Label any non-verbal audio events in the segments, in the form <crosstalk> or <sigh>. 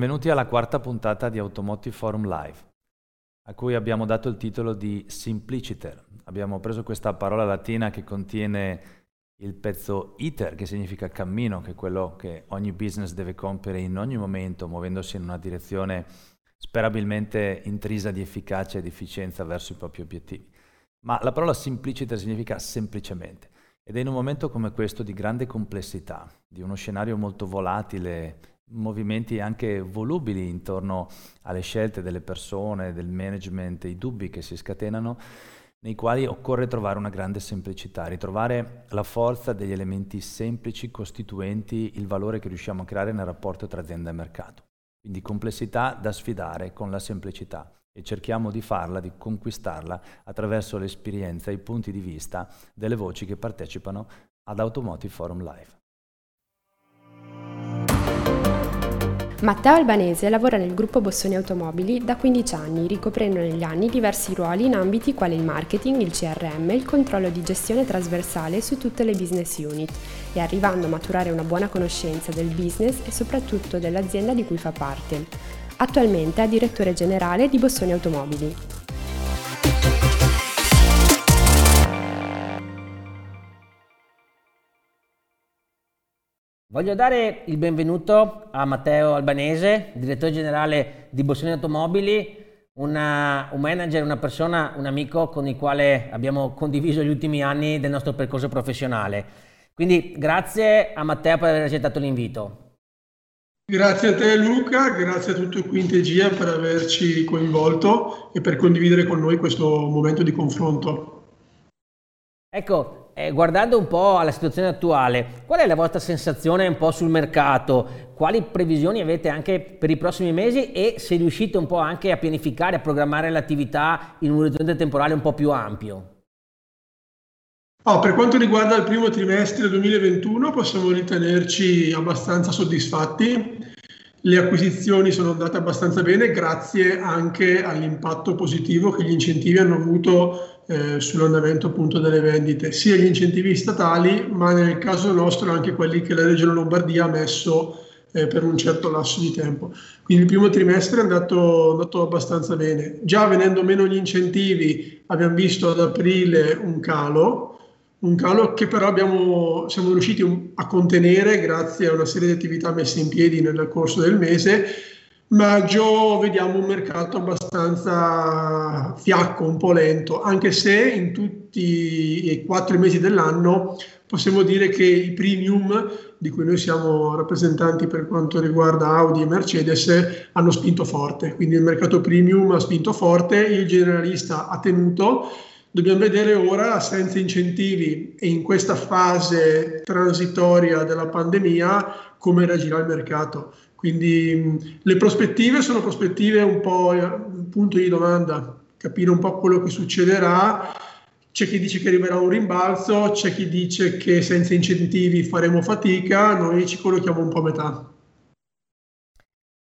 Benvenuti alla quarta puntata di Automotive Forum Live, a cui abbiamo dato il titolo di Simpliciter. Abbiamo preso questa parola latina che contiene il pezzo iter, che significa cammino, che è quello che ogni business deve compiere in ogni momento, muovendosi in una direzione sperabilmente intrisa di efficacia e di efficienza verso i propri obiettivi. Ma la parola simpliciter significa semplicemente. Ed è in un momento come questo di grande complessità, di uno scenario molto volatile, movimenti anche volubili intorno alle scelte delle persone, del management, i dubbi che si scatenano, nei quali occorre trovare una grande semplicità, ritrovare la forza degli elementi semplici costituenti il valore che riusciamo a creare nel rapporto tra azienda e mercato. Quindi complessità da sfidare con la semplicità e cerchiamo di farla, di conquistarla attraverso l'esperienza e i punti di vista delle voci che partecipano ad Automotive Forum Live. Matteo Albanese lavora nel gruppo Bossoni Automobili da 15 anni, ricoprendo negli anni diversi ruoli in ambiti quali il marketing, il CRM e il controllo di gestione trasversale su tutte le business unit e arrivando a maturare una buona conoscenza del business e soprattutto dell'azienda di cui fa parte. Attualmente è direttore generale di Bossoni Automobili. Voglio dare il benvenuto a Matteo Albanese, direttore generale di Bossoni Automobili, una, un manager, una persona, un amico con il quale abbiamo condiviso gli ultimi anni del nostro percorso professionale. Quindi grazie a Matteo per aver accettato l'invito. Grazie a te Luca, grazie a tutto qui in Tegia per averci coinvolto e per condividere con noi questo momento di confronto. Ecco, eh, guardando un po' alla situazione attuale, qual è la vostra sensazione un po' sul mercato? Quali previsioni avete anche per i prossimi mesi e se riuscite un po' anche a pianificare, a programmare l'attività in un orizzonte temporale un po' più ampio? Oh, per quanto riguarda il primo trimestre 2021 possiamo ritenerci abbastanza soddisfatti. Le acquisizioni sono andate abbastanza bene grazie anche all'impatto positivo che gli incentivi hanno avuto eh, sull'andamento appunto delle vendite, sia gli incentivi statali, ma nel caso nostro anche quelli che la Regione Lombardia ha messo eh, per un certo lasso di tempo. Quindi il primo trimestre è andato, andato, abbastanza bene. Già venendo meno gli incentivi abbiamo visto ad aprile un calo, un calo che però abbiamo, siamo riusciti a contenere grazie a una serie di attività messe in piedi nel corso del mese maggio vediamo un mercato abbastanza fiacco, un po' lento, anche se in tutti i quattro mesi dell'anno possiamo dire che i premium, di cui noi siamo rappresentanti per quanto riguarda Audi e Mercedes, hanno spinto forte. Quindi il mercato premium ha spinto forte, il generalista ha tenuto. Dobbiamo vedere ora, senza incentivi e in questa fase transitoria della pandemia, come reagirà il mercato quindi le prospettive sono prospettive un po' un punto di domanda, capire un po' quello che succederà. C'è chi dice che arriverà un rimbalzo, c'è chi dice che senza incentivi faremo fatica, noi ci collochiamo un po' a metà.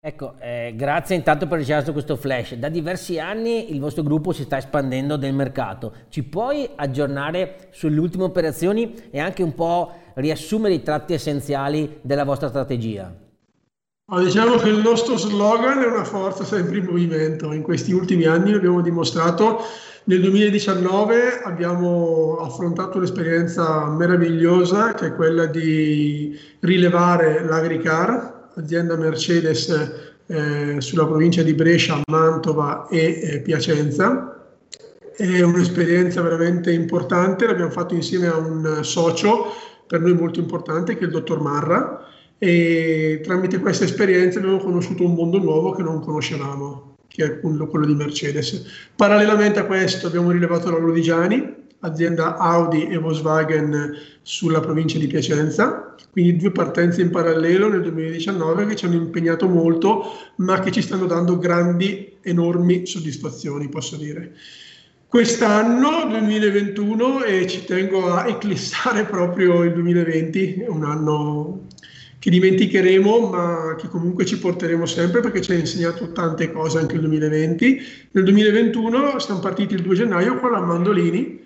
Ecco, eh, grazie intanto per riceverci questo flash. Da diversi anni il vostro gruppo si sta espandendo nel mercato. Ci puoi aggiornare sulle ultime operazioni e anche un po' riassumere i tratti essenziali della vostra strategia? Oh, diciamo che il nostro slogan è una forza sempre in movimento. In questi ultimi anni abbiamo dimostrato, nel 2019 abbiamo affrontato un'esperienza meravigliosa che è quella di rilevare l'Agricar, azienda Mercedes eh, sulla provincia di Brescia, Mantova e eh, Piacenza. È un'esperienza veramente importante, l'abbiamo fatto insieme a un socio per noi molto importante che è il dottor Marra e tramite questa esperienza abbiamo conosciuto un mondo nuovo che non conoscevamo, che è quello di Mercedes. Parallelamente a questo abbiamo rilevato la Lodigiani, azienda Audi e Volkswagen sulla provincia di Piacenza, quindi due partenze in parallelo nel 2019 che ci hanno impegnato molto, ma che ci stanno dando grandi, enormi soddisfazioni, posso dire. Quest'anno, 2021, e ci tengo a eclissare proprio il 2020, un anno che dimenticheremo, ma che comunque ci porteremo sempre perché ci ha insegnato tante cose anche il 2020. Nel 2021 siamo partiti il 2 gennaio con la Mandolini,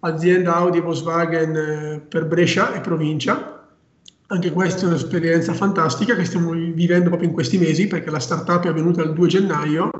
azienda Audi Volkswagen eh, per Brescia e provincia. Anche questa è un'esperienza fantastica che stiamo vivendo proprio in questi mesi perché la startup è avvenuta il 2 gennaio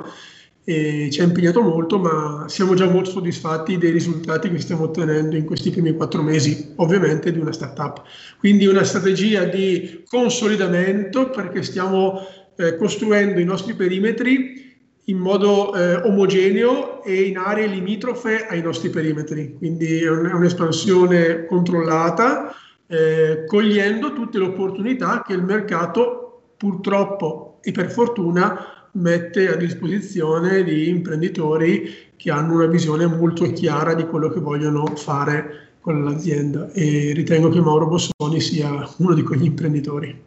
e ci ha impegnato molto, ma siamo già molto soddisfatti dei risultati che stiamo ottenendo in questi primi quattro mesi, ovviamente di una startup. Quindi una strategia di consolidamento perché stiamo eh, costruendo i nostri perimetri in modo eh, omogeneo e in aree limitrofe ai nostri perimetri. Quindi è, un'espansione controllata, eh, cogliendo tutte le opportunità che il mercato purtroppo e per fortuna mette a disposizione di imprenditori che hanno una visione molto chiara di quello che vogliono fare con l'azienda e ritengo che Mauro Bossoni sia uno di quegli imprenditori.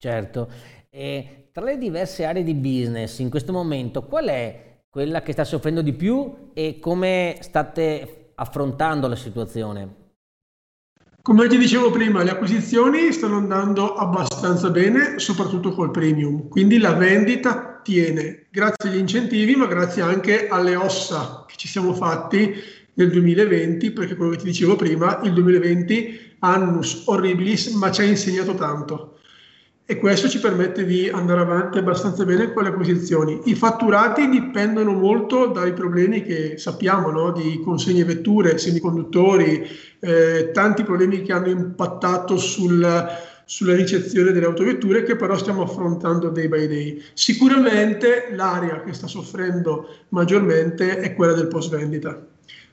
Certo, e tra le diverse aree di business in questo momento qual è quella che sta soffrendo di più e come state affrontando la situazione? Come ti dicevo prima, le acquisizioni stanno andando abbastanza bene, soprattutto col premium, quindi la vendita tiene, grazie agli incentivi, ma grazie anche alle ossa che ci siamo fatti nel 2020, perché quello che ti dicevo prima, il 2020 annus horribilis, ma ci ha insegnato tanto e questo ci permette di andare avanti abbastanza bene con le acquisizioni. I fatturati dipendono molto dai problemi che sappiamo, no? di consegne vetture, semiconduttori, eh, tanti problemi che hanno impattato sul, sulla ricezione delle autovetture che però stiamo affrontando day by day. Sicuramente l'area che sta soffrendo maggiormente è quella del post vendita.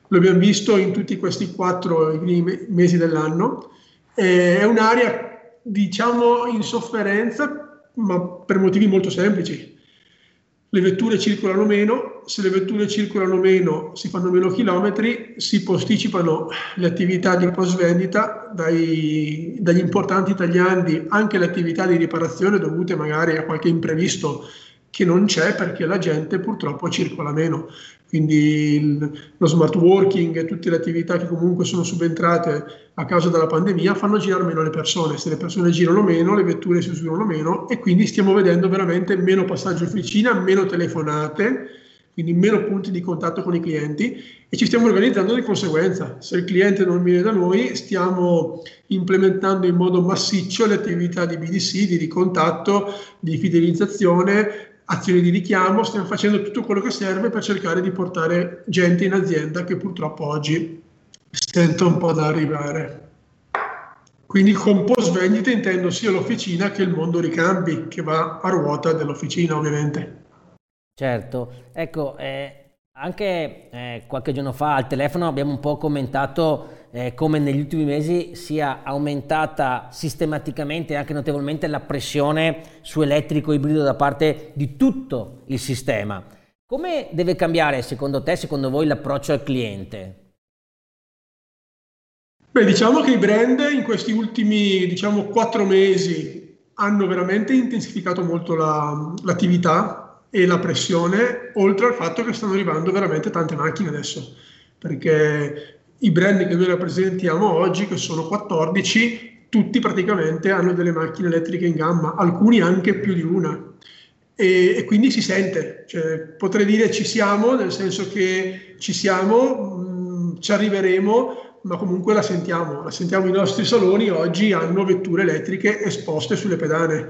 Lo abbiamo visto in tutti questi quattro mesi dell'anno. Eh, è un'area diciamo in sofferenza, ma per motivi molto semplici. Le vetture circolano meno, se le vetture circolano meno si fanno meno chilometri, si posticipano le attività di post vendita dai, dagli importanti italiani, anche le attività di riparazione dovute magari a qualche imprevisto che non c'è perché la gente purtroppo circola meno. Quindi il, lo smart working e tutte le attività che comunque sono subentrate a causa della pandemia fanno girare meno le persone. Se le persone girano meno, le vetture si usano meno e quindi stiamo vedendo veramente meno passaggio officina, meno telefonate, quindi meno punti di contatto con i clienti e ci stiamo organizzando di conseguenza. Se il cliente non viene da noi, stiamo implementando in modo massiccio le attività di BDC, di ricontatto, di fidelizzazione, azioni di richiamo, stiamo facendo tutto quello che serve per cercare di portare gente in azienda che purtroppo oggi stenta un po' ad arrivare. Quindi con post vendita intendo sia l'officina che il mondo ricambi, che va a ruota dell'officina ovviamente. Certo, ecco, eh, anche eh, qualche giorno fa al telefono abbiamo un po' commentato eh, come negli ultimi mesi sia aumentata sistematicamente e anche notevolmente la pressione su elettrico ibrido da parte di tutto il sistema. Come deve cambiare secondo te, secondo voi, l'approccio al cliente? Beh, diciamo che i brand in questi ultimi diciamo, quattro mesi hanno veramente intensificato molto la, l'attività e la pressione, oltre al fatto che stanno arrivando veramente tante macchine adesso, perché i brand che noi rappresentiamo oggi, che sono 14, tutti praticamente hanno delle macchine elettriche in gamma, alcuni anche più di una. E, e quindi si sente, cioè, potrei dire ci siamo, nel senso che ci siamo, mh, mm, ci arriveremo, ma comunque la sentiamo, la sentiamo i nostri saloni oggi hanno vetture elettriche esposte sulle pedane.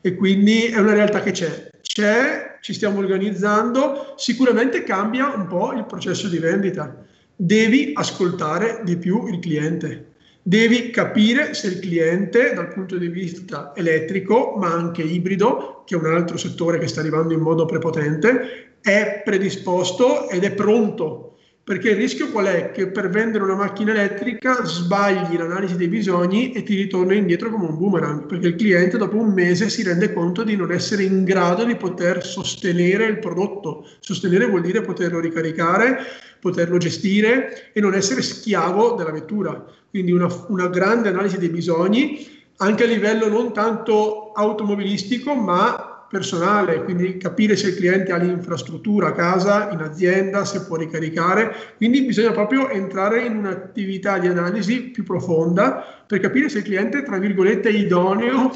E quindi è una realtà che c'è. C'è, ci stiamo organizzando, sicuramente cambia un po' il processo di vendita devi ascoltare di più il cliente. Devi capire se il cliente, dal punto di vista elettrico, ma anche ibrido, che è un altro settore che sta arrivando in modo prepotente, è predisposto ed è pronto perché il rischio qual è? Che per vendere una macchina elettrica sbagli l'analisi dei bisogni e ti ritorna indietro come un boomerang, perché il cliente dopo un mese si rende conto di non essere in grado di poter sostenere il prodotto. Sostenere vuol dire poterlo ricaricare, poterlo gestire e non essere schiavo della vettura. Quindi una, una grande analisi dei bisogni anche a livello non tanto automobilistico, ma personale, quindi capire se il cliente ha l'infrastruttura a casa, in azienda, se può ricaricare. Quindi bisogna proprio entrare in un'attività di analisi più profonda per capire se il cliente, tra virgolette, è idoneo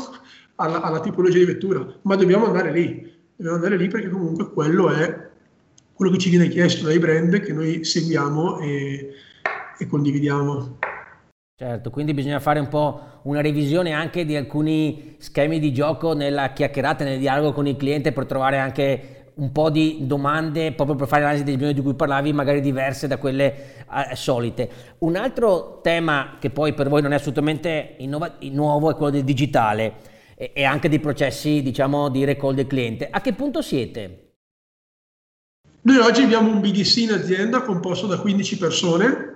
alla, alla tipologia di vettura. Ma dobbiamo andare lì, dobbiamo andare lì perché comunque quello è quello che ci viene chiesto dai brand che noi seguiamo e, e condividiamo. Certo, quindi bisogna fare un po' una revisione anche di alcuni schemi di gioco nella chiacchierata, nel dialogo con il cliente per trovare anche un po' di domande proprio per fare l'analisi dei bisogni di cui parlavi, magari diverse da quelle eh, solite. Un altro tema che poi per voi non è assolutamente innova- nuovo è quello del digitale e, e anche dei processi, diciamo, di recall del cliente. A che punto siete? Noi oggi abbiamo un BDC in azienda composto da 15 persone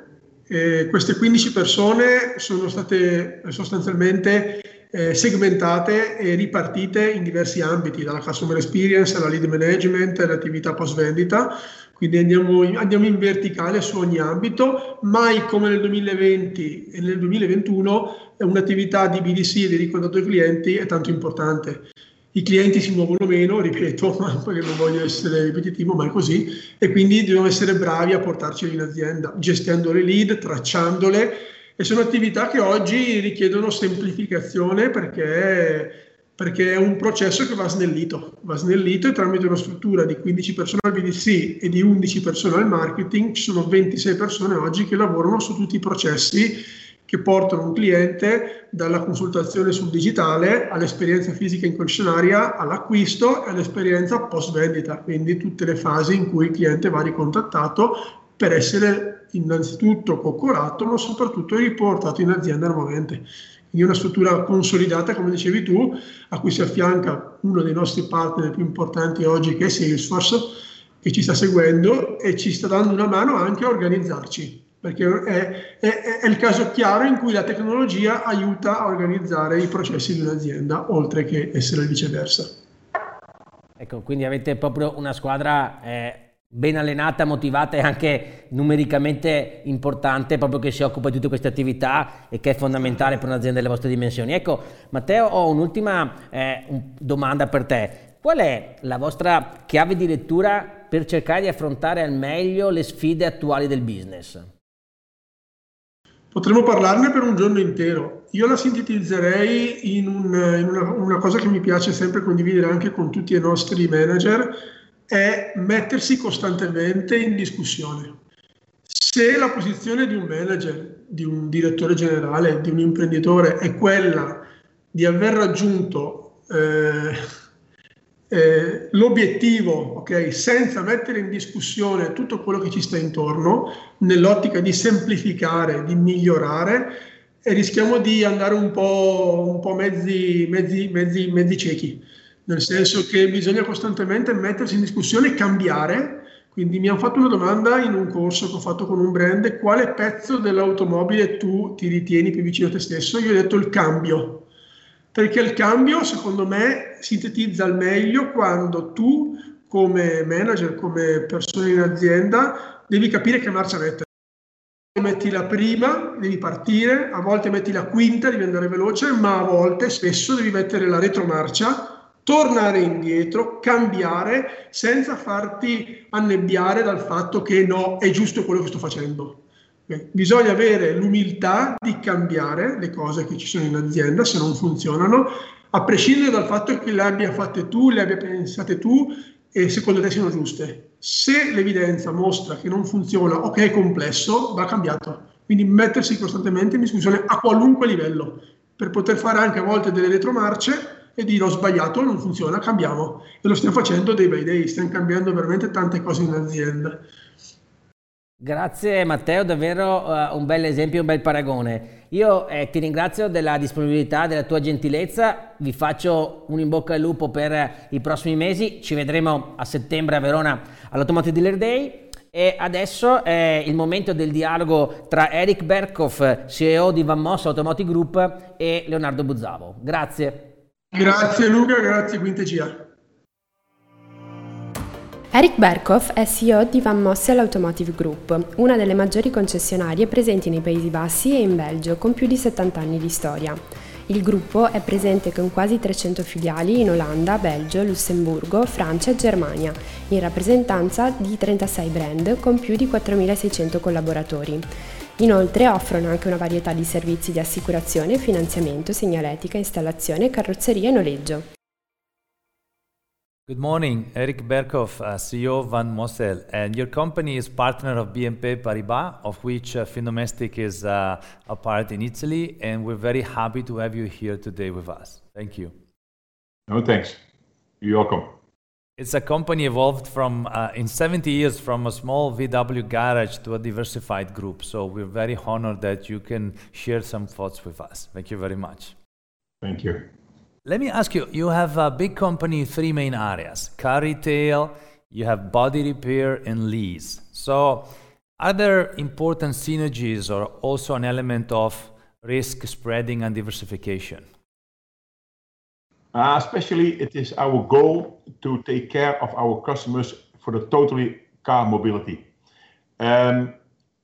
eh, queste 15 persone sono state sostanzialmente eh, segmentate e ripartite in diversi ambiti, dalla customer experience alla lead management, all'attività post vendita, quindi andiamo in, andiamo in, verticale su ogni ambito, mai come nel 2020 e nel 2021 un'attività di BDC e di ricontatto ai clienti è tanto importante i clienti si muovono meno, ripeto, <laughs> perché non voglio essere ripetitivo, ma è così, e quindi dobbiamo essere bravi a portarceli in azienda, gestendo le lead, tracciandole, e sono attività che oggi richiedono semplificazione perché, perché è un processo che va snellito, va snellito e tramite una struttura di 15 persone al BDC e di 11 persone al marketing, ci sono 26 persone oggi che lavorano su tutti i processi che portano un cliente dalla consultazione sul digitale all'esperienza fisica in concessionaria, all'acquisto e all'esperienza post vendita, quindi tutte le fasi in cui il cliente va ricontattato per essere innanzitutto coccolato, ma soprattutto riportato in azienda nuovamente. Quindi una struttura consolidata, come dicevi tu, a cui si affianca uno dei nostri partner più importanti oggi che è Salesforce, che ci sta seguendo e ci sta dando una mano anche a organizzarci perché è, è, è, il caso chiaro in cui la tecnologia aiuta a organizzare i processi di un'azienda, oltre che essere viceversa. Ecco, quindi avete proprio una squadra eh, ben allenata, motivata e anche numericamente importante, proprio che si occupa di tutte queste attività e che è fondamentale per un'azienda delle vostre dimensioni. Ecco, Matteo, ho un'ultima eh, domanda per te. Qual è la vostra chiave di lettura per cercare di affrontare al meglio le sfide attuali del business? Potremmo parlarne per un giorno intero. Io la sintetizzerei in, un, in una, una, cosa che mi piace sempre condividere anche con tutti i nostri manager, è mettersi costantemente in discussione. Se la posizione di un manager, di un direttore generale, di un imprenditore è quella di aver raggiunto eh, eh, l'obiettivo, ok, senza mettere in discussione tutto quello che ci sta intorno, nell'ottica di semplificare, di migliorare, e rischiamo di andare un po', un po mezzi, mezzi, mezzi, mezzi ciechi, nel senso che bisogna costantemente mettersi in discussione e cambiare. Quindi mi hanno fatto una domanda in un corso che ho fatto con un brand, quale pezzo dell'automobile tu ti ritieni più vicino a te stesso? Io ho detto il cambio perché il cambio, secondo me, sintetizza al meglio quando tu, come manager, come persona in azienda, devi capire che marcia mettere. Metti la prima, devi partire, a volte metti la quinta, devi andare veloce, ma a volte, spesso, devi mettere la retromarcia, tornare indietro, cambiare, senza farti annebbiare dal fatto che no, è giusto quello che sto facendo. Bisogna avere l'umiltà di cambiare le cose che ci sono in azienda se non funzionano, a prescindere dal fatto che le abbia fatte tu, le abbia pensate tu e secondo te siano giuste. Se l'evidenza mostra che non funziona o che è complesso, va cambiato. Quindi mettersi costantemente in discussione a qualunque livello per poter fare anche a volte delle retromarce e dire ho sbagliato, non funziona, cambiamo. E lo stiamo facendo dei bei dei, stiamo cambiando veramente tante cose in azienda. Grazie Matteo, davvero uh, un bel esempio, un bel paragone. Io eh, ti ringrazio della disponibilità, della tua gentilezza, vi faccio un in bocca al lupo per i prossimi mesi, ci vedremo a settembre a Verona all'Automotive Dealer Day e adesso è il momento del dialogo tra Eric Berkhoff, CEO di Van Moss Automotive Group e Leonardo Buzzavo. Grazie. Grazie Luca, grazie Quintegia. Eric Berkhoff è CEO di Van Mossel Automotive Group, una delle maggiori concessionarie presenti nei Paesi Bassi e in Belgio, con più di 70 anni di storia. Il gruppo è presente con quasi 300 filiali in Olanda, Belgio, Lussemburgo, Francia e Germania, in rappresentanza di 36 brand con più di 4.600 collaboratori. Inoltre offrono anche una varietà di servizi di assicurazione, finanziamento, segnaletica, installazione, carrozzeria e noleggio. Good morning, Eric Berkhoff, uh, CEO of Van Mossel, and your company is partner of BNP Paribas, of which uh, Findomestic is uh, a part in Italy, and we're very happy to have you here today with us. Thank you. No, thanks. You're welcome. It's a company evolved from uh, in 70 years from a small VW garage to a diversified group. So we're very honored that you can share some thoughts with us. Thank you very much. Thank you. Let me ask you you have a big company in three main areas car retail, you have body repair, and lease. So, are there important synergies or also an element of risk spreading and diversification? Uh, especially, it is our goal to take care of our customers for the totally car mobility. Um,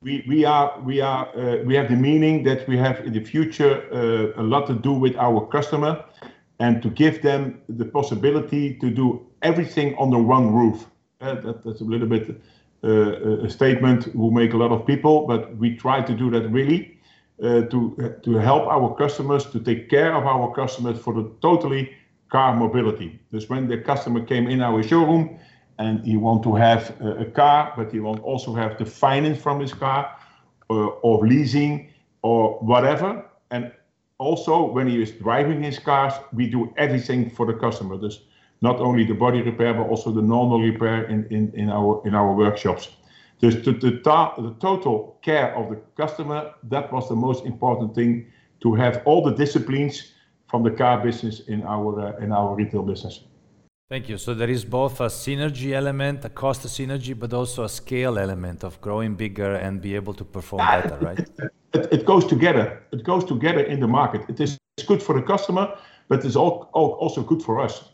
we, we are we are uh, we have the meaning that we have in the future uh, a lot to do with our customer and to give them the possibility to do everything under one roof. Uh, that, that's a little bit uh, a statement who make a lot of people, but we try to do that really uh, to to help our customers to take care of our customers for the totally car mobility. Dus when the customer came in our showroom and he want to have a, a car, but he want also have the finance from his car uh, or leasing or whatever, and also when he is driving his cars, we do everything for the customer. Dus not only the body repair, but also the normal repair in, in, in our in our workshops. Dus the, the, the total care of the customer, that was the most important thing to have all the disciplines from the car business in our uh, in our retail business. Thank you. So there is both a synergy element, a cost synergy, but also a scale element of growing bigger and be able to perform yeah, better, right? It, it, goes together. It goes together in the market. It is good for the customer, but it's all, all also good for us.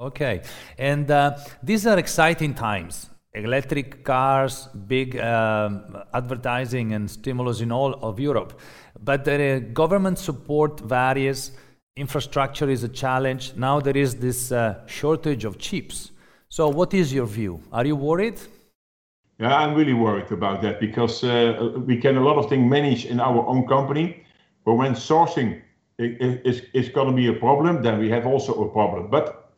Okay, and uh, these are exciting times. Electric cars, big um, advertising and stimulus in all of Europe, but the government support varies infrastructure is a challenge. Now there is this uh, shortage of chips. So, what is your view? Are you worried? Yeah, I'm really worried about that because uh, we can a lot of things manage in our own company, but when sourcing is, is going to be a problem, then we have also a problem. But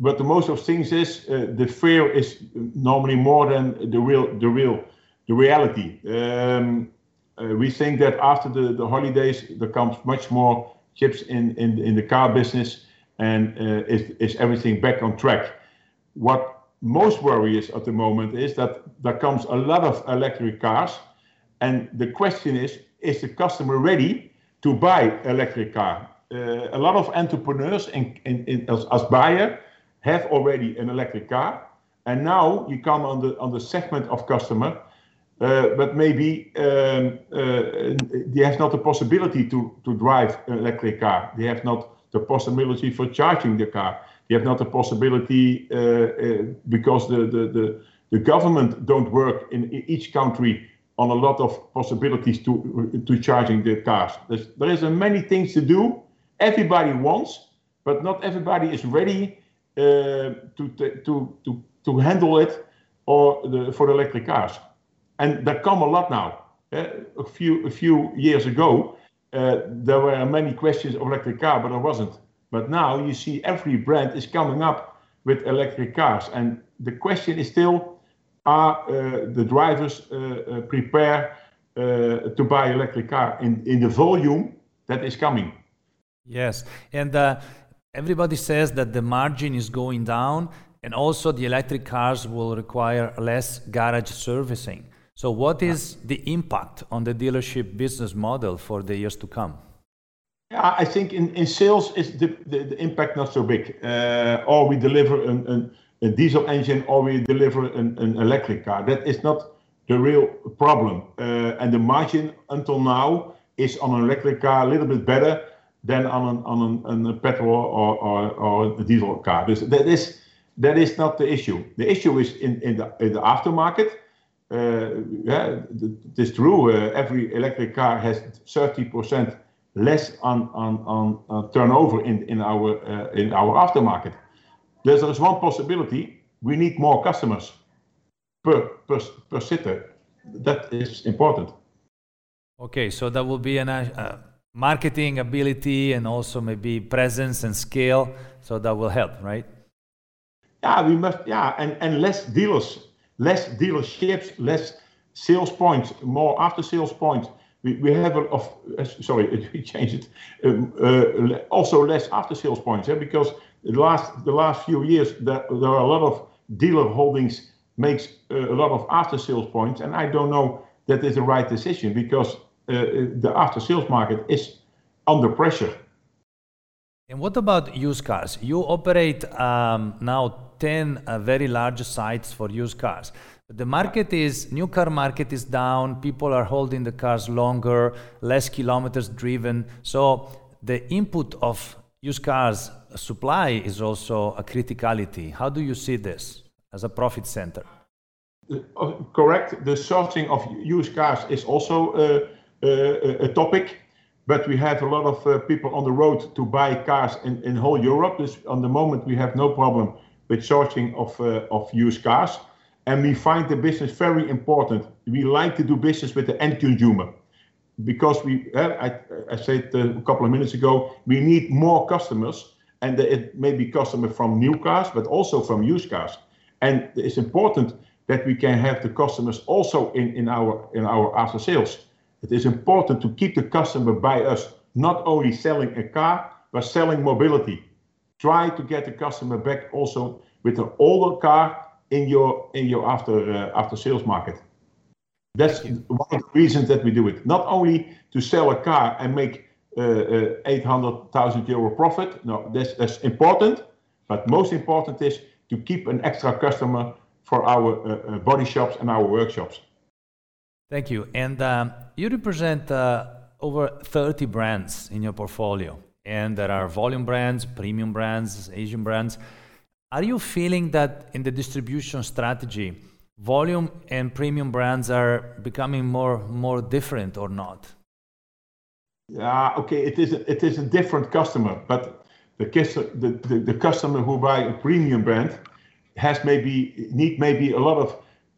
but the most of things is uh, the fear is normally more than the real the real the reality. Um, uh, we think that after the, the holidays there comes much more chips in, in, in the car business and uh, is, is everything back on track. What most worries at the moment is that there comes a lot of electric cars and the question is, is the customer ready to buy electric car? Uh, a lot of entrepreneurs in, in, in, as, as buyer have already an electric car and now you come on the on the segment of customer but maybe um, uh, they have not the possibility to, to drive an electric car. They have not the possibility for charging the car. They have not the possibility uh, because the, the, the, the government don't work in each country on a lot of possibilities to to charging the cars. There's, there is many things to do. Everybody wants, but not everybody is ready uh, to, to to to handle it or the, for the electric cars and there come a lot now. Uh, a few a few years ago, uh, there were many questions of electric car, but there wasn't. But now you see every brand is coming up with electric cars, and the question is still: Are uh, the drivers uh, uh, prepared uh, to buy electric car in in the volume that is coming? Yes, and everybody says that the margin is going down, and also the electric cars will require less garage servicing. So, what is the impact on the dealership business model for the years to come? Yeah, I think in, in sales is the, the, the impact not so big. Uh, or we deliver an, an, a diesel engine or we deliver an, an electric car. That is not the real problem. Uh, and the margin until now is on an electric car a little bit better than on an, on an, on a petrol or, or, or a diesel car. Dus that is, that is not the issue. The issue is in, in, the, in the aftermarket. Uh, yeah, it is true. Uh, every electric car has 30% less on, on, on uh, turnover in, in, our, in our aftermarket. There's, there's one possibility. We need more customers per, per, per sitter. That is important. Okay, so that will be a uh, marketing ability and also maybe presence and scale. So that will help, right? yeah, we must, yeah, and, and less dealers, less dealerships, less sales points, more after sales points. We, we have a of uh, sorry, <laughs> we changed it. Um, uh, also less after sales points, yeah, because the last the last few years there, there are a lot of dealer holdings makes uh, a lot of after sales points, and I don't know that is the right decision because uh, the after sales market is under pressure. And what about used cars? You operate um, now 10 uh, very large sites for used cars. The market is, new car market is down, people are holding the cars longer, less kilometers driven. So the input of used cars supply is also a criticality. How do you see this as a profit center? Uh, correct. The sourcing of used cars is also uh, uh, a topic, but we have a lot of uh, people on the road to buy cars in, in whole Europe. On the moment, we have no problem with sourcing of, uh, of used cars. And we find the business very important. We like to do business with the end consumer because we, I, I said uh, a couple of minutes ago, we need more customers, and it may be customers from new cars, but also from used cars. And it's important that we can have the customers also in, in our in our after sales. It is important to keep the customer by us, not only selling a car, but selling mobility try to get the customer back also with an older car in your in your after uh, after sales market. That's one of the reasons that we do it. Not only to sell a car and make uh, uh, 800,000 euro profit. No, that's that's important, but most important is to keep an extra customer for our uh, uh, body shops and our workshops. Thank you. And um, you represent uh, over 30 brands in your portfolio and there are volume brands, premium brands, Asian brands. Are you feeling that in the distribution strategy, volume and premium brands are becoming more more different or not? Yeah, okay, it is a, it is a different customer, but the, the, the, the customer who buy a premium brand has maybe need maybe a lot of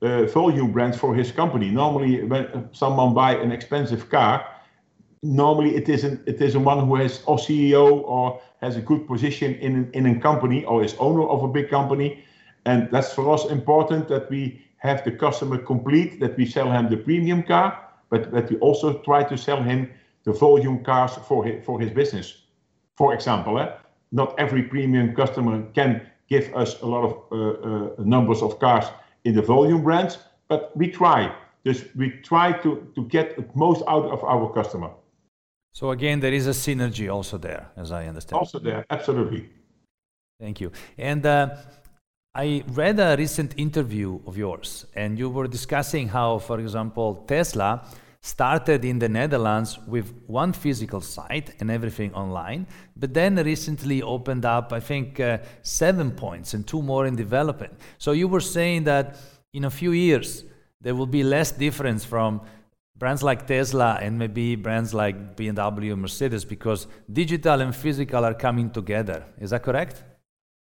uh, volume brands for his company. Normally, when someone buy an expensive car, normally it isn't it isn't one who has a CEO or has a good position in in a company or is owner of a big company, and that's for us important that we have the customer complete, that we sell him the premium car, but that we also try to sell him the volume cars for his, for his business. For example, eh, not every premium customer can give us a lot of uh, uh, numbers of cars in the volume brands, but we try. We try to, to get the most out of our customer. So again, there is a synergy also there, as I understand. Also there, absolutely. Thank you. And uh, I read a recent interview of yours, and you were discussing how, for example, Tesla started in the Netherlands with one physical site and everything online, but then recently opened up, I think, uh, seven points and two more in development. So you were saying that in a few years, there will be less difference from brands like Tesla and maybe brands like BMW, Mercedes, because digital and physical are coming together. Is that correct?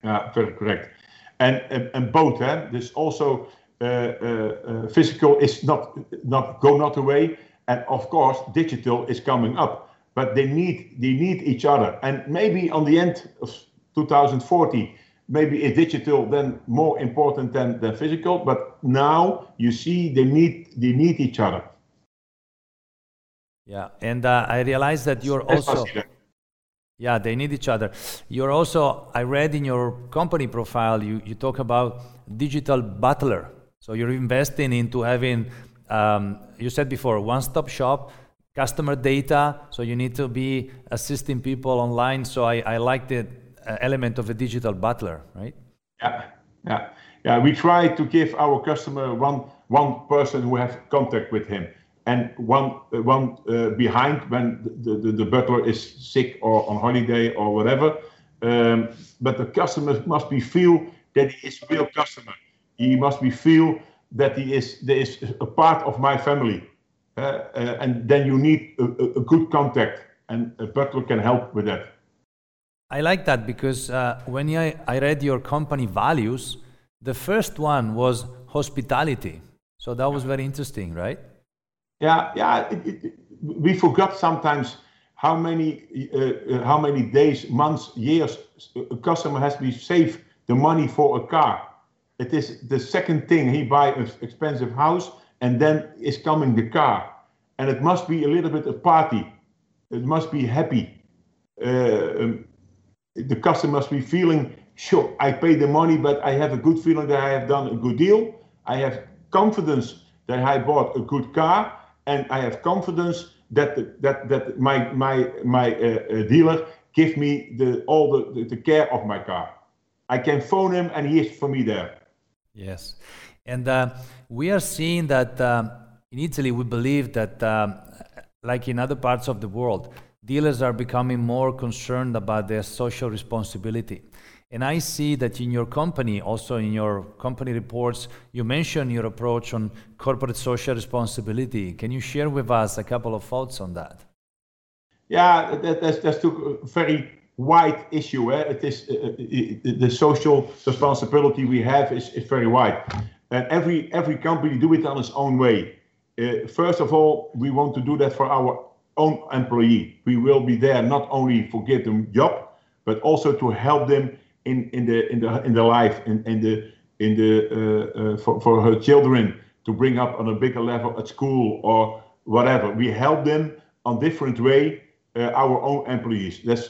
Yeah, correct. And and, and both, eh? This also uh, uh, uh, physical is not not go not away, and of course digital is coming up. But they need they need each other, and maybe on the end of 2040 maybe is digital then more important than, than physical but now you see they need they need each other yeah, and uh, I realized that you're also. Yeah, they need each other. You're also, I read in your company profile, you, you talk about digital butler. So you're investing into having, um, you said before, one stop shop, customer data. So you need to be assisting people online. So I, I like the uh, element of a digital butler, right? Yeah, yeah, yeah. We try to give our customer one one person who has contact with him and one one uh, behind when the, the, the, butler is sick or on holiday or whatever. Um, but the customer must be feel that he is a real customer. He must be feel that he is there is a part of my family. Uh, uh, and then you need a, a, good contact, and a butler can help with that. I like that because uh, when I, I read your company values, the first one was hospitality. So that was very interesting, right? Yeah, yeah. It, it, we forgot sometimes how many uh, uh, how many days, months, years a customer has to be safe the money for a car. It is the second thing he buy an expensive house and then is coming the car. And it must be a little bit a party. It must be happy. Uh, um, the customer must be feeling, sure, I pay the money, but I have a good feeling that I have done a good deal. I have confidence that I bought a good car, and I have confidence that the, that that my my my uh, uh, dealer give me the all the, the care of my car. I can phone him, and he is for me there. Yes, and uh, we are seeing that um, in Italy. We believe that, um, like in other parts of the world, dealers are becoming more concerned about their social responsibility. And I see that in your company, also in your company reports, you mention your approach on corporate social responsibility. Can you share with us a couple of thoughts on that? Yeah, that, that's, that's a very wide issue. Eh? It is uh, uh the social responsibility we have is, is very wide, and every every company do it on its own way. Uh, first of all, we want to do that for our own employee. We will be there not only for give them job, but also to help them in, in the in the in the life in, in the in the uh, uh, for, for her children to bring up on a bigger level at school or whatever. We help them on different way uh, our own employees. That's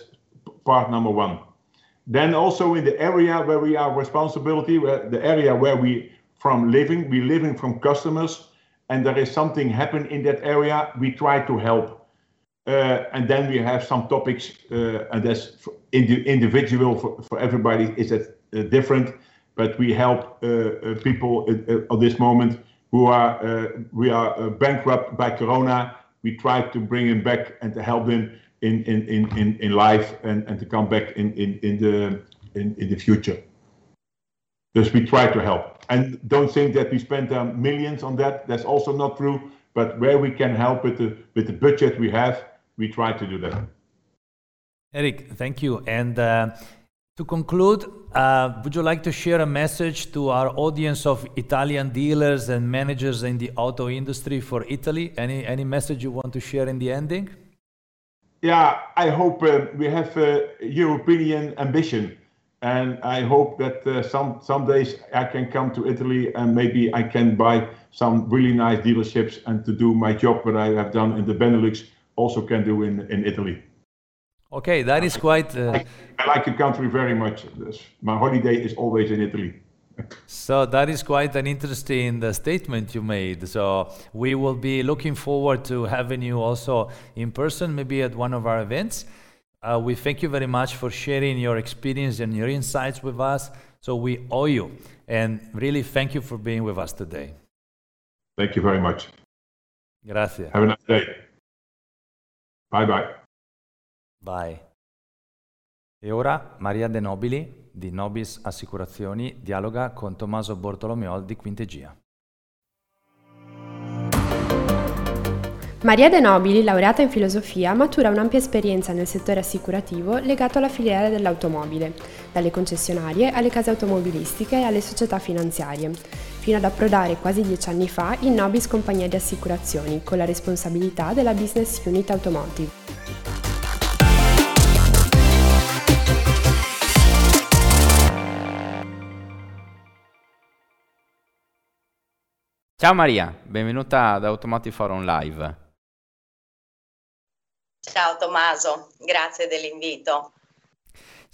part number one. Then also in the area where we are responsibility, where the area where we from living, we living from customers, and there is something happen in that area, we try to help. Uh, and then we have some topics, uh, and that's indi individual for, for everybody is that uh, different. But we help people at this moment who are we are bankrupt by Corona. We try to bring them back and to help them in in in in, in life and, and to come back in in in the in, in the future. Thus we try to help. And don't think that we spend um, millions on that. That's also not true. But where we can help with the with the budget we have, we try to do that. Eric, thank you. And uh, to conclude, uh, would you like to share a message to our audience of Italian dealers and managers in the auto industry for Italy? Any any message you want to share in the ending? Yeah, I hope uh, we have a European ambition, and I hope that uh, some some days I can come to Italy and maybe I can buy some really nice dealerships and to do my job that I have done in the Benelux also can do in, in Italy. Okay, that is quite. Uh... I, I, like the country very much. My holiday is always in Italy. <laughs> so that is quite an interesting uh, statement you made. So we will be looking forward to having you also in person, maybe at one of our events. Uh, we thank you very much for sharing your experience and your insights with us. So we owe you, and really thank you for being with us today. Thank you very much. Gracias. Have a nice day. Bye bye. Bye. E ora Maria De Nobili di Nobis Assicurazioni dialoga con Tommaso Bortolomeol di Quintegia. Maria De Nobili, laureata in filosofia, matura un'ampia esperienza nel settore assicurativo legato alla filiera dell'automobile, dalle concessionarie alle case automobilistiche e alle società finanziarie fino ad approdare quasi dieci anni fa in Nobis Compagnia di Assicurazioni, con la responsabilità della Business Unit Automotive. Ciao Maria, benvenuta ad Automotive Forum Live. Ciao Tommaso, grazie dell'invito.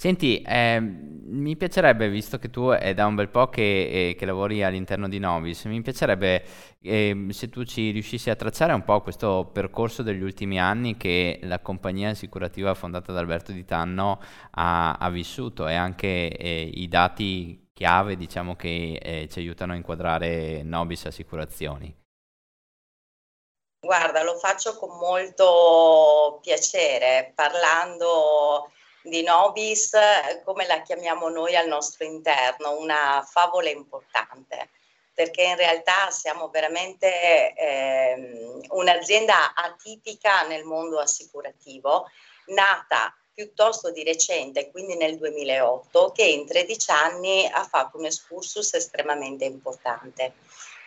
Senti, eh, mi piacerebbe, visto che tu è da un bel po' che, eh, che lavori all'interno di Novis, mi piacerebbe eh, se tu ci riuscissi a tracciare un po' questo percorso degli ultimi anni che la compagnia assicurativa fondata da Alberto Di Tanno ha, ha vissuto e anche eh, i dati chiave diciamo, che eh, ci aiutano a inquadrare Nobis Assicurazioni. Guarda, lo faccio con molto piacere, parlando di nobis, come la chiamiamo noi al nostro interno, una favola importante, perché in realtà siamo veramente eh, un'azienda atipica nel mondo assicurativo, nata piuttosto di recente, quindi nel 2008, che in 13 anni ha fatto un excursus estremamente importante.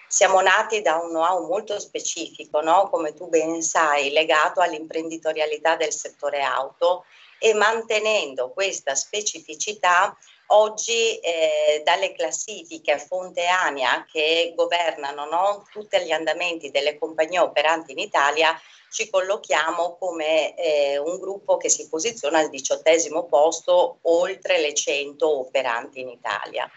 Siamo nati da un know-how molto specifico, no? come tu ben sai, legato all'imprenditorialità del settore auto e mantenendo questa specificità Oggi eh, dalle classifiche fonte ANIA che governano no, tutti gli andamenti delle compagnie operanti in Italia ci collochiamo come eh, un gruppo che si posiziona al diciottesimo posto oltre le 100 operanti in Italia.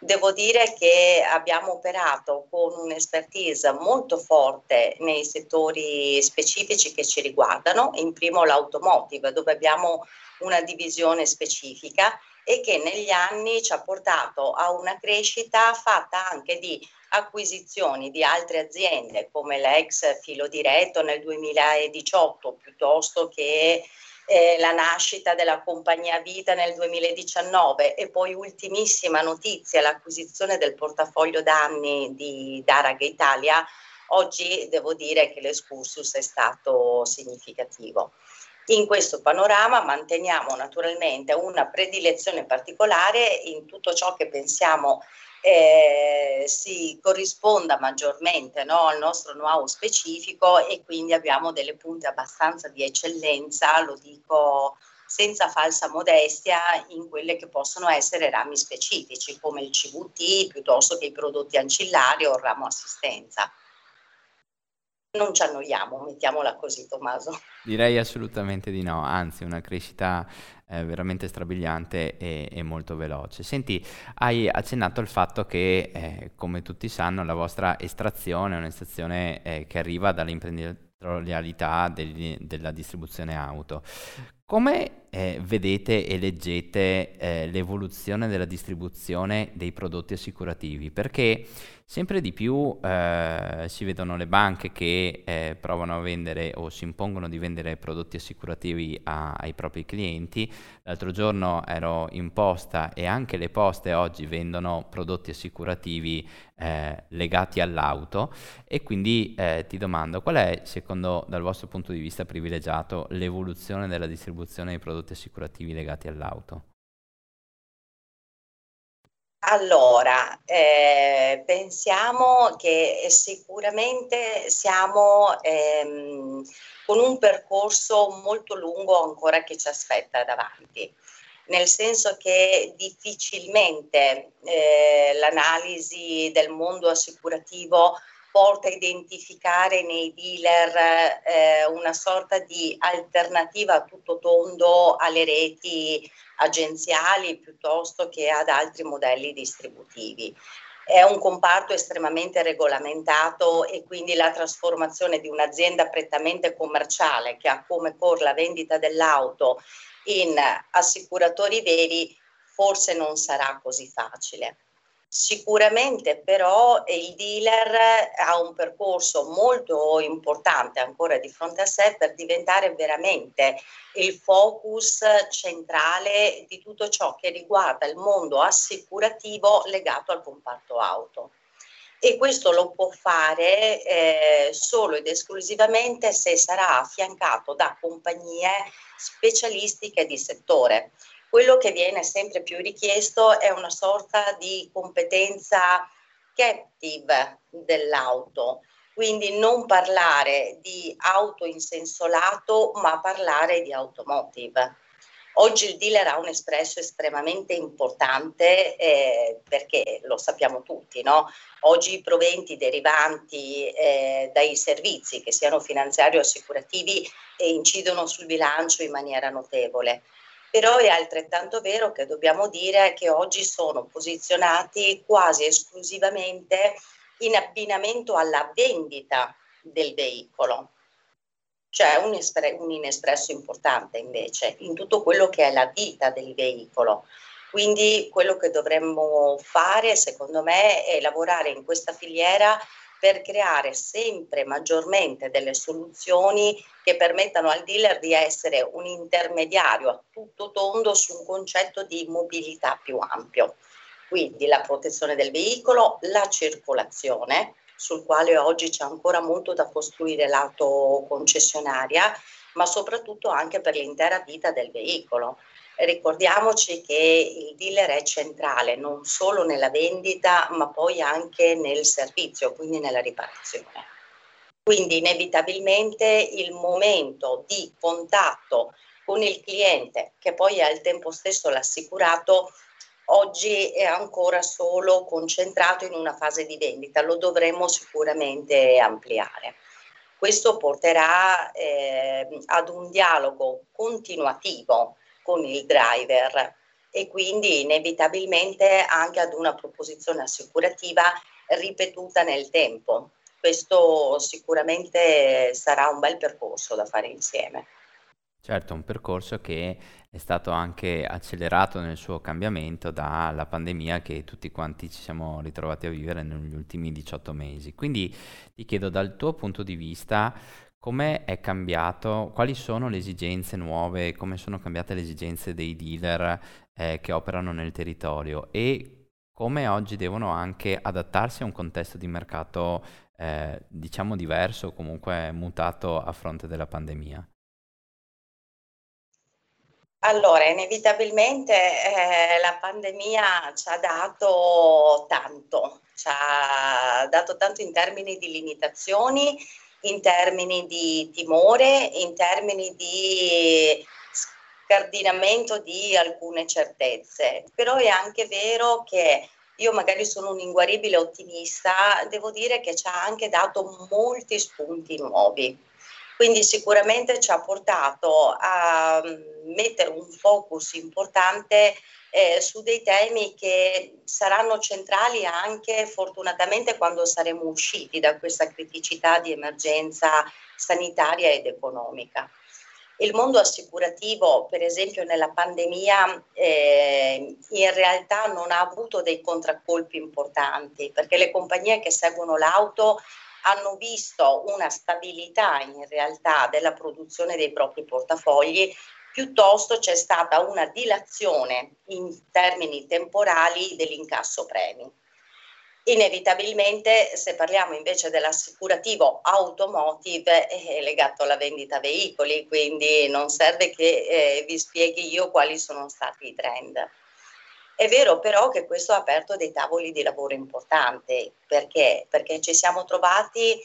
Devo dire che abbiamo operato con un'expertise molto forte nei settori specifici che ci riguardano, in primo l'automotive, dove abbiamo una divisione specifica e che negli anni ci ha portato a una crescita fatta anche di acquisizioni di altre aziende come l'ex filo diretto nel 2018 piuttosto che eh, la nascita della compagnia Vita nel 2019 e poi ultimissima notizia l'acquisizione del portafoglio danni di Darag Italia oggi devo dire che l'escursus è stato significativo. In questo panorama manteniamo naturalmente una predilezione particolare in tutto ciò che pensiamo eh, si corrisponda maggiormente no, al nostro know-how specifico e quindi abbiamo delle punte abbastanza di eccellenza, lo dico senza falsa modestia, in quelle che possono essere rami specifici come il CVT piuttosto che i prodotti ancillari o il ramo assistenza non ci annoiamo, mettiamola così Tommaso. Direi assolutamente di no, anzi una crescita veramente strabiliante e, e, molto veloce. Senti, hai accennato al fatto che, eh, come tutti sanno, la vostra estrazione è un'estrazione eh, che arriva dall'imprenditorialità degli, della distribuzione auto. Come eh, vedete e leggete eh, l'evoluzione della distribuzione dei prodotti assicurativi? Perché sempre di più eh, si vedono le banche che eh, provano a vendere o si impongono di vendere prodotti assicurativi a, ai propri clienti. L'altro giorno ero in posta e anche le poste oggi vendono prodotti assicurativi eh, legati all'auto e quindi eh, ti domando qual è secondo dal vostro punto di vista privilegiato l'evoluzione della distribuzione dei prodotti assicurativi legati all'auto? Allora, eh, pensiamo che sicuramente siamo ehm, con un percorso molto lungo ancora che ci aspetta davanti. Nel senso che difficilmente eh, l'analisi del mondo assicurativo porta a identificare nei dealer eh, una sorta di alternativa a tutto tondo alle reti agenziali piuttosto che ad altri modelli distributivi. È un comparto estremamente regolamentato e quindi la trasformazione di un'azienda prettamente commerciale che ha come core la vendita dell'auto in assicuratori veri forse non sarà così facile. Sicuramente però il dealer ha un percorso molto importante ancora di fronte a sé per diventare veramente il focus centrale di tutto ciò che riguarda il mondo assicurativo legato al comparto auto e questo lo può fare eh, solo ed esclusivamente se sarà affiancato da compagnie specialistiche di settore. Quello che viene sempre più richiesto è una sorta di competenza captive dell'auto, quindi non parlare di auto in senso lato, ma parlare di automotive. Oggi il dealer ha un espresso estremamente importante eh, perché lo sappiamo tutti, no? Oggi i proventi derivanti eh, dai servizi, che siano finanziari o assicurativi, eh, incidono sul bilancio in maniera notevole. Però è altrettanto vero che dobbiamo dire che oggi sono posizionati quasi esclusivamente in abbinamento alla vendita del veicolo c'è un, espre- un inespresso importante invece in tutto quello che è la vita del veicolo. Quindi quello che dovremmo fare, secondo me, è lavorare in questa filiera per creare sempre maggiormente delle soluzioni che permettano al dealer di essere un intermediario a tutto tondo su un concetto di mobilità più ampio. Quindi la protezione del veicolo, la circolazione, sul quale oggi c'è ancora molto da costruire lato concessionaria, ma soprattutto anche per l'intera vita del veicolo. Ricordiamoci che il dealer è centrale non solo nella vendita, ma poi anche nel servizio, quindi nella riparazione. Quindi inevitabilmente il momento di contatto con il cliente, che poi è al tempo stesso l'assicurato, oggi è ancora solo concentrato in una fase di vendita, lo dovremmo sicuramente ampliare. Questo porterà eh, ad un dialogo continuativo con il driver e quindi inevitabilmente anche ad una proposizione assicurativa ripetuta nel tempo. Questo sicuramente sarà un bel percorso da fare insieme. Certo, un percorso che è stato anche accelerato nel suo cambiamento dalla pandemia che tutti quanti ci siamo ritrovati a vivere negli ultimi 18 mesi. Quindi ti chiedo dal tuo punto di vista come è cambiato, quali sono le esigenze nuove, come sono cambiate le esigenze dei dealer eh, che operano nel territorio? E come oggi devono anche adattarsi a un contesto di mercato eh, diciamo diverso, comunque mutato a fronte della pandemia. Allora, inevitabilmente eh, la pandemia ci ha dato tanto, ci ha dato tanto in termini di limitazioni, in termini di timore, in termini di scardinamento di alcune certezze. Però è anche vero che io magari sono un inguaribile ottimista, devo dire che ci ha anche dato molti spunti nuovi quindi sicuramente ci ha portato a mm, mettere un focus importante eh, su dei temi che saranno centrali anche fortunatamente quando saremo usciti da questa criticità di emergenza sanitaria ed economica. Il mondo assicurativo, per esempio, nella pandemia eh, in realtà non ha avuto dei contraccolpi importanti perché le compagnie che seguono l'auto hanno visto una stabilità in realtà della produzione dei propri portafogli, piuttosto c'è stata una dilazione in termini temporali dell'incasso premi. Inevitabilmente, se parliamo invece dell'assicurativo automotive, è legato alla vendita veicoli, quindi non serve che eh, vi spieghi io quali sono stati i trend. È vero però che questo ha aperto dei tavoli di lavoro importanti, perché? Perché ci siamo trovati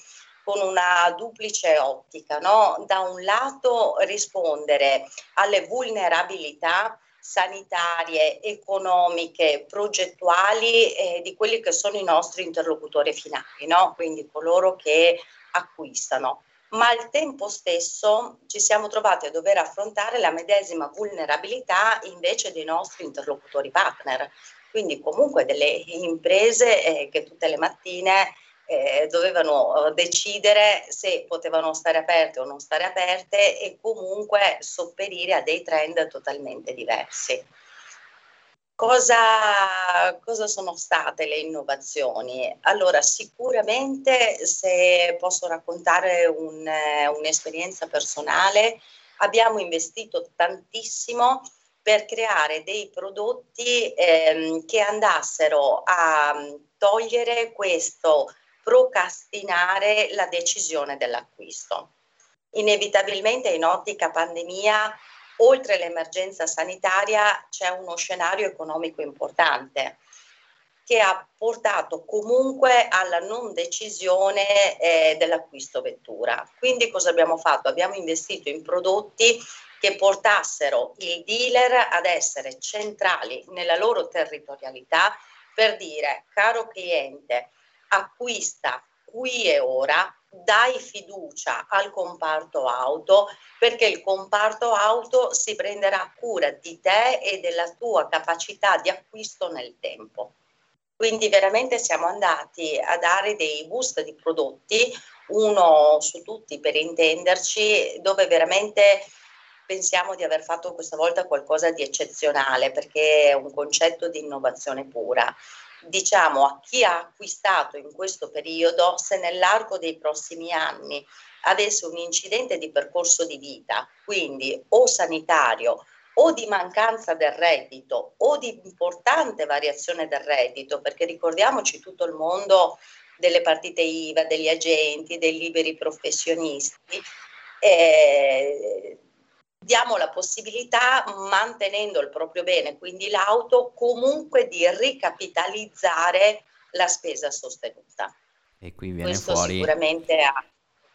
con una duplice ottica, no? da un lato rispondere alle vulnerabilità sanitarie, economiche, progettuali eh, di quelli che sono i nostri interlocutori finali, no? quindi coloro che acquistano ma al tempo stesso ci siamo trovati a dover affrontare la medesima vulnerabilità invece dei nostri interlocutori partner, quindi comunque delle imprese eh, che tutte le mattine eh, dovevano eh, decidere se potevano stare aperte o non stare aperte e comunque sopperire a dei trend totalmente diversi. Cosa, cosa, sono state le innovazioni? Allora, sicuramente se posso raccontare un, un'esperienza personale, abbiamo investito tantissimo per creare dei prodotti ehm, che andassero a togliere questo procrastinare la decisione dell'acquisto. Inevitabilmente in ottica pandemia oltre l'emergenza sanitaria c'è uno scenario economico importante che ha portato comunque alla non decisione eh, dell'acquisto vettura. Quindi cosa abbiamo fatto? Abbiamo investito in prodotti che portassero i dealer ad essere centrali nella loro territorialità per dire, caro cliente, acquista qui e ora dai fiducia al comparto auto perché il comparto auto si prenderà cura di te e della tua capacità di acquisto nel tempo. Quindi veramente siamo andati a dare dei boost di prodotti, uno su tutti per intenderci, dove veramente pensiamo di aver fatto questa volta qualcosa di eccezionale perché è un concetto di innovazione pura diciamo a chi ha acquistato in questo periodo se nell'arco dei prossimi anni. Avesse un incidente di percorso di vita, quindi o sanitario o di mancanza del reddito o di importante variazione del reddito, perché ricordiamoci tutto il mondo delle partite IVA, degli agenti, dei liberi professionisti, eh, diamo la possibilità, mantenendo il proprio bene, quindi l'auto, comunque di ricapitalizzare la spesa sostenuta. E qui viene Questo fuori... sicuramente ha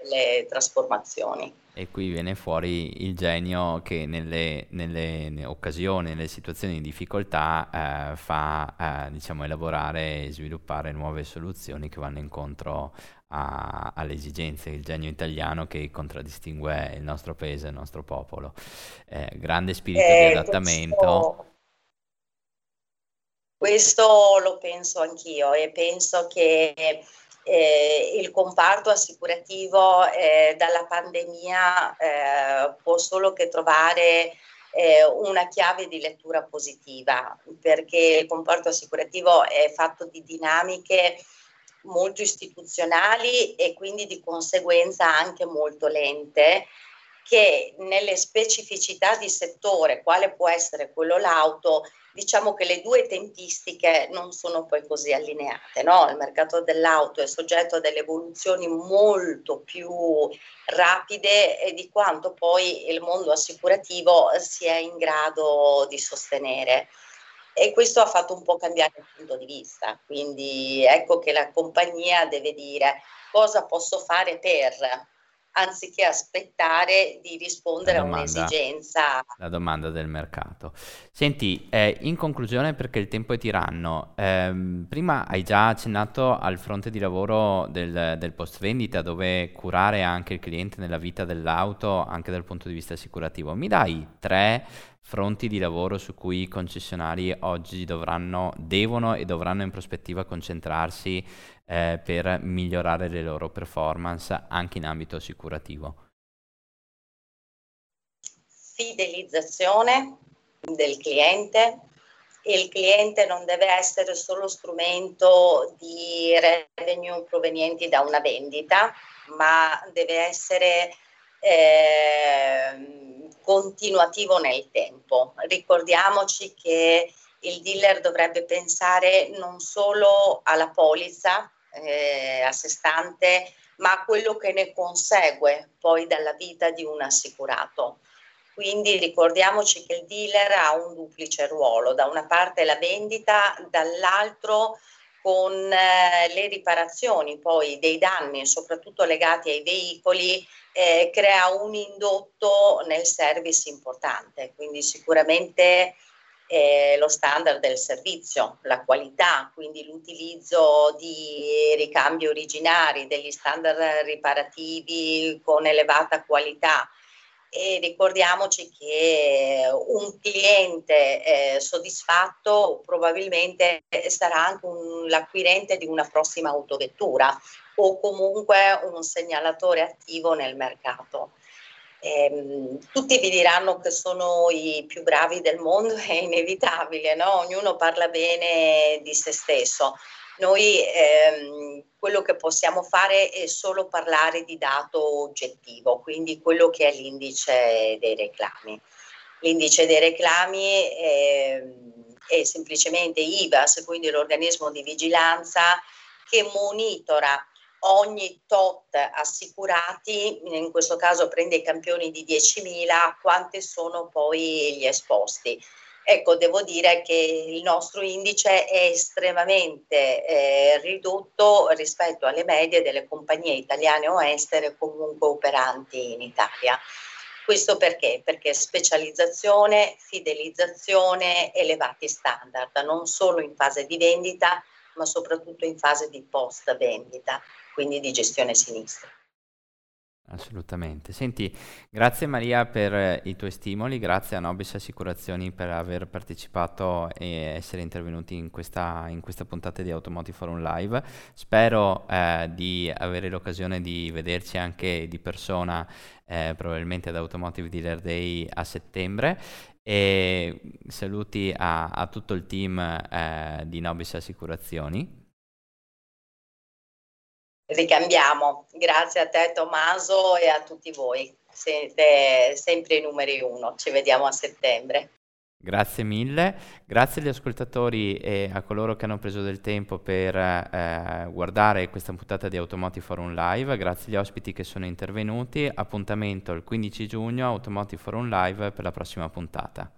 le trasformazioni. E qui viene fuori il genio che nelle, nelle occasioni, nelle situazioni di difficoltà eh, fa eh, diciamo, elaborare e sviluppare nuove soluzioni che vanno incontro a, alle esigenze, il genio italiano che contraddistingue il nostro paese, il nostro popolo. Eh, grande spirito di Eh, adattamento. questo, questo lo penso anch'io e penso che eh, il comparto assicurativo eh, dalla pandemia eh, può solo che trovare eh, una chiave di lettura positiva, perché il comparto assicurativo è fatto di dinamiche molto istituzionali e quindi di conseguenza anche molto lente che nelle specificità di settore, quale può essere quello l'auto, diciamo che le due tempistiche non sono poi così allineate. No? Il mercato dell'auto è soggetto a delle evoluzioni molto più rapide di quanto poi il mondo assicurativo sia in grado di sostenere. E questo ha fatto un po' cambiare il punto di vista, quindi ecco che la compagnia deve dire cosa posso fare per anziché aspettare di rispondere a un'esigenza. La domanda del mercato. Senti, eh, in conclusione, perché il tempo è tiranno, ehm, prima hai già accennato al fronte di lavoro del, del post vendita, dove curare anche il cliente nella vita dell'auto, anche dal punto di vista assicurativo. Mi dai tre fronti di lavoro su cui i concessionari oggi dovranno, devono e dovranno in prospettiva concentrarsi eh, per migliorare le loro performance anche in ambito assicurativo? Fidelizzazione del cliente. Il cliente non deve essere solo strumento di revenue provenienti da una vendita, ma deve essere eh, continuativo nel tempo. Ricordiamoci che il dealer dovrebbe pensare non solo alla polizza eh, a sé stante, ma a quello che ne consegue poi dalla vita di un assicurato. Quindi ricordiamoci che il dealer ha un duplice ruolo, da una parte la vendita, dall'altro con eh, le riparazioni poi dei danni, soprattutto legati ai veicoli, eh, crea un indotto nel service importante. Quindi sicuramente eh, lo standard del servizio, la qualità, quindi l'utilizzo di ricambi originari, degli standard riparativi con elevata qualità. E ricordiamoci che un cliente eh, soddisfatto probabilmente sarà anche un, l'acquirente di una prossima autovettura o comunque un segnalatore attivo nel mercato. Eh, tutti vi diranno che sono i più bravi del mondo, è inevitabile, no? ognuno parla bene di se stesso. Noi ehm, quello che possiamo fare è solo parlare di dato oggettivo, quindi quello che è l'indice dei reclami. L'indice dei reclami è, è semplicemente IVAS, quindi l'organismo di vigilanza che monitora ogni tot assicurati, in questo caso prende i campioni di 10.000, quanti sono poi gli esposti. Ecco, devo dire che il nostro indice è estremamente eh, ridotto rispetto alle medie delle compagnie italiane o estere comunque operanti in Italia. Questo perché? Perché specializzazione, fidelizzazione, elevati standard, non solo in fase di vendita, ma soprattutto in fase di post vendita quindi di gestione sinistra. Assolutamente. Senti, grazie Maria per eh, i tuoi stimoli, grazie a Nobis Assicurazioni per aver partecipato e essere intervenuti in questa, in questa puntata di Automotive Forum Live. Spero eh, di avere l'occasione di vederci anche di persona, eh, probabilmente ad Automotive Dealer Day a settembre. E saluti a, a tutto il team eh, di Nobis Assicurazioni ricambiamo. Grazie a te Tommaso e a tutti voi. Siete sempre i numeri uno. Ci vediamo a settembre. Grazie mille, grazie agli ascoltatori e a coloro che hanno preso del tempo per eh, guardare questa puntata di Automotive Forum Live, grazie agli ospiti che sono intervenuti, appuntamento il 15 giugno Automotive Forum Live per la prossima puntata.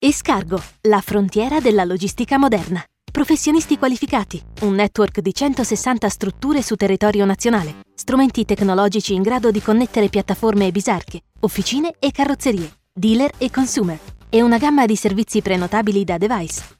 Escargo, la frontiera della logistica moderna. Professionisti qualificati, un network di 160 strutture su territorio nazionale, strumenti tecnologici in grado di connettere piattaforme e bisarche, officine e carrozzerie, dealer e consumer, e una gamma di servizi prenotabili da device.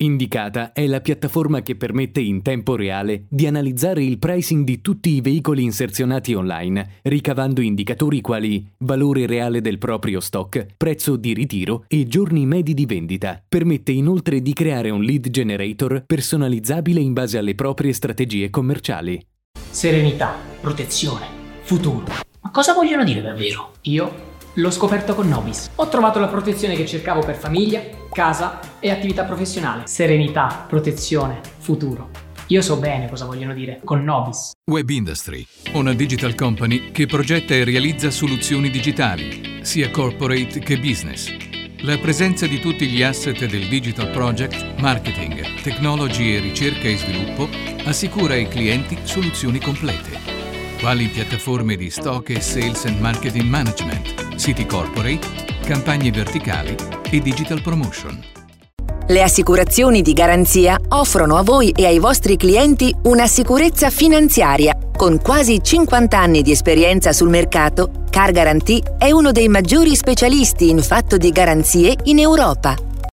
Indicata è la piattaforma che permette in tempo reale di analizzare il pricing di tutti i veicoli inserzionati online, ricavando indicatori quali valore reale del proprio stock, prezzo di ritiro e giorni medi di vendita. Permette inoltre di creare un lead generator personalizzabile in base alle proprie strategie commerciali. Serenità, protezione, futuro. Ma cosa vogliono dire davvero? Io L'ho scoperto con Nobis. Ho trovato la protezione che cercavo per famiglia, casa e attività professionale. Serenità, protezione, futuro. Io so bene cosa vogliono dire con Nobis. Web Industry, una digital company che progetta e realizza soluzioni digitali, sia corporate che business. La presenza di tutti gli asset del Digital Project, marketing, technology e ricerca e sviluppo assicura ai clienti soluzioni complete quali piattaforme di stock e sales and marketing management, siti corporate, campagne verticali e digital promotion. Le assicurazioni di garanzia offrono a voi e ai vostri clienti una sicurezza finanziaria. Con quasi 50 anni di esperienza sul mercato, Car Guarantee è uno dei maggiori specialisti in fatto di garanzie in Europa